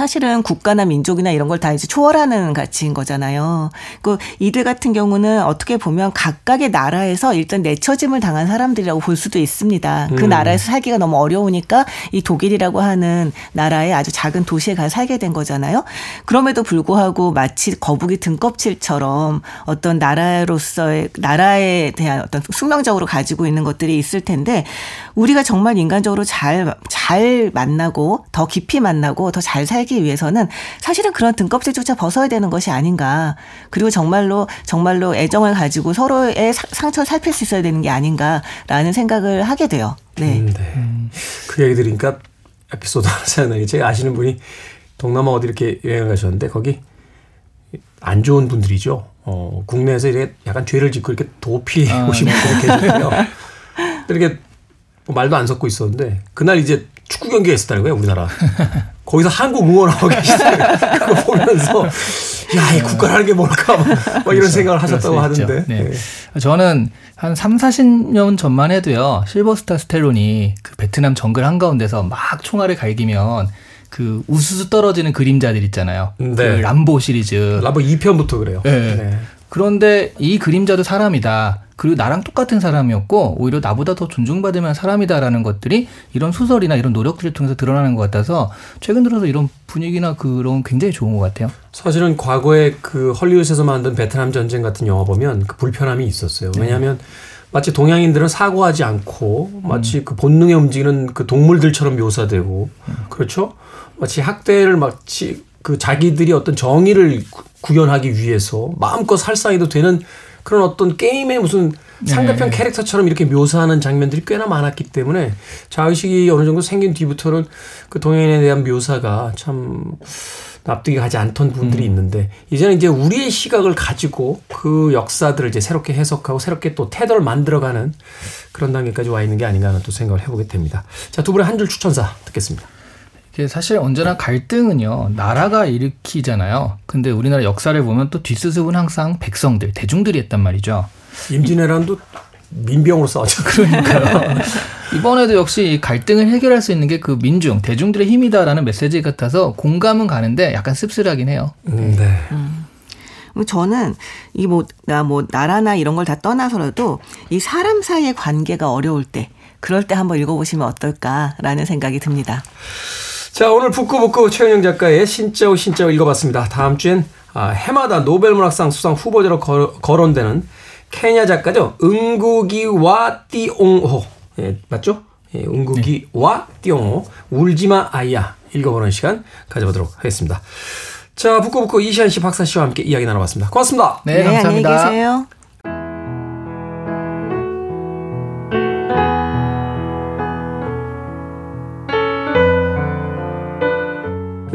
사실은 국가나 민족이나 이런 걸 다 이제 초월하는 가치인 거잖아요. 그 이들 같은 경우는 어떻게 보면 각각의 나라에서 일단 내처짐을 당한 사람들이라고 볼 수도 있습니다. 그 나라에서 살기가 너무 어려우니까 이 독일이라고 하는 나라의 아주 작은 도시에 가서 살게 된 거잖아요. 그럼에도 불구하고 마치 거북이 등껍질처럼 어떤 나라로서의 나라에 대한 어떤 숙명적으로 가지고 있는 것들이 있을 텐데 우리가 정말 인간적으로 잘 잘 만나고 더 깊이 만나고 더 잘 살기 위해서는 사실은 그런 등껍질조차 벗어야 되는 것이 아닌가. 그리고 정말로 정말로 애정을 가지고 서로의 사- 상처를 살필 수 있어야 되는 게 아닌가라는 생각을 하게 돼요. 네. 음, 네. 그 얘기 들으니까 에피소드 하나 생각나게 제가 아시는 분이 동남아 어디 이렇게 여행을 가셨는데 거기 안 좋은 분들이죠. 어, 국내에서 이렇게 약간 죄를 짓고 이렇게 도피 아, 오신 분들이 계셨고요. 이렇게 뭐 말도 안 섞고 있었는데 그날 이제 축구 경기가 있었다는 거예요, 우리나라. 거기서 한국 응원하고 계시더라고요. 그거 보면서 야, 이 국가라는 게 뭘까? 막, 막 이런 생각을 하셨다고. 하던데. 네. 네. 저는 한 3, 40년 전만 해도요. 실버스타 스텔론이 그 베트남 정글 한가운데서 막 총알을 갈기면 그 우수수 떨어지는 그림자들 있잖아요. 네. 그 람보 시리즈. 라보 2편부터 그래요. 네. 그런데 이 그림자도 사람이다. 그리고 나랑 똑같은 사람이었고 오히려 나보다 더 존중받을 만한 사람이다라는 것들이 이런 소설이나 이런 노력들을 통해서 드러나는 것 같아서 최근 들어서 이런 분위기나 그런 굉장히 좋은 것 같아요. 사실은 과거에 그 헐리우드에서 만든 베트남 전쟁 같은 영화 보면 그 불편함이 있었어요. 왜냐하면 마치 동양인들은 사고하지 않고 마치 그 본능에 움직이는 그 동물들처럼 묘사되고 그렇죠? 마치 학대를 마치 그 자기들이 어떤 정의를 구- 구현하기 위해서 마음껏 살상해도 되는 그런 어떤 게임의 무슨 상대편 캐릭터처럼 이렇게 묘사하는 장면들이 꽤나 많았기 때문에 자의식이 어느 정도 생긴 뒤부터는 그 동양인에 대한 묘사가 참 납득이 가지 않던 부분들이 있는데 이제는 이제 우리의 시각을 가지고 그 역사들을 이제 새롭게 해석하고 새롭게 또 태도를 만들어가는 그런 단계까지 와 있는 게 아닌가 하는 또 생각을 해보게 됩니다. 자, 두 분의 한 줄 추천사 듣겠습니다. 이게 사실 언제나 갈등은요 나라가 일으키잖아요. 근데 우리나라 역사를 보면 또 뒷수습은 항상 백성들 대중들이 했단 말이죠. 임진왜란도 민병으로 싸웠죠. 이번에도 역시 이 갈등을 해결할 수 있는 게 그 민중 대중들의 힘이다라는 메시지 같아서 공감은 가는데 약간 씁쓸하긴 해요. 음, 네. 뭐 저는 이 뭐나뭐 나라나 이런 걸 다 떠나서라도 이 사람 사이의 관계가 어려울 때 그럴 때 한번 읽어보시면 어떨까라는 생각이 듭니다. 자, 오늘 북구북구 최은영 작가의 신짜오 신짜오 읽어봤습니다. 다음 주엔 아, 해마다 노벨문학상 수상 후보자로 거, 거론되는 케냐 작가죠. 응구기와 띠옹호. 예, 맞죠? 예, 응구기와 띠옹호. 울지마 아이야. 읽어보는 시간 가져보도록 하겠습니다. 자, 북구북구 이시안 씨, 박사 씨와 함께 이야기 나눠봤습니다. 고맙습니다. 네, 감사합니다. 안녕히 계세요.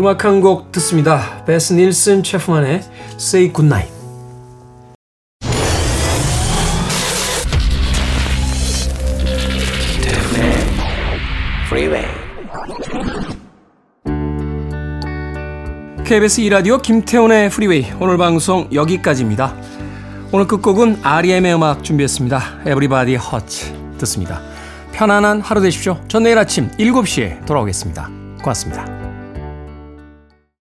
음악 한 곡 듣습니다. 베스 닐슨 체프만의 Say Goodnight. KBS 2라디오 김태훈의 프리웨이 오늘 방송 여기까지입니다. 오늘 끝곡은 REM의 음악 준비했습니다. Everybody Hurts 듣습니다. 편안한 하루 되십시오. 전 내일 아침 7시에 돌아오겠습니다. 고맙습니다.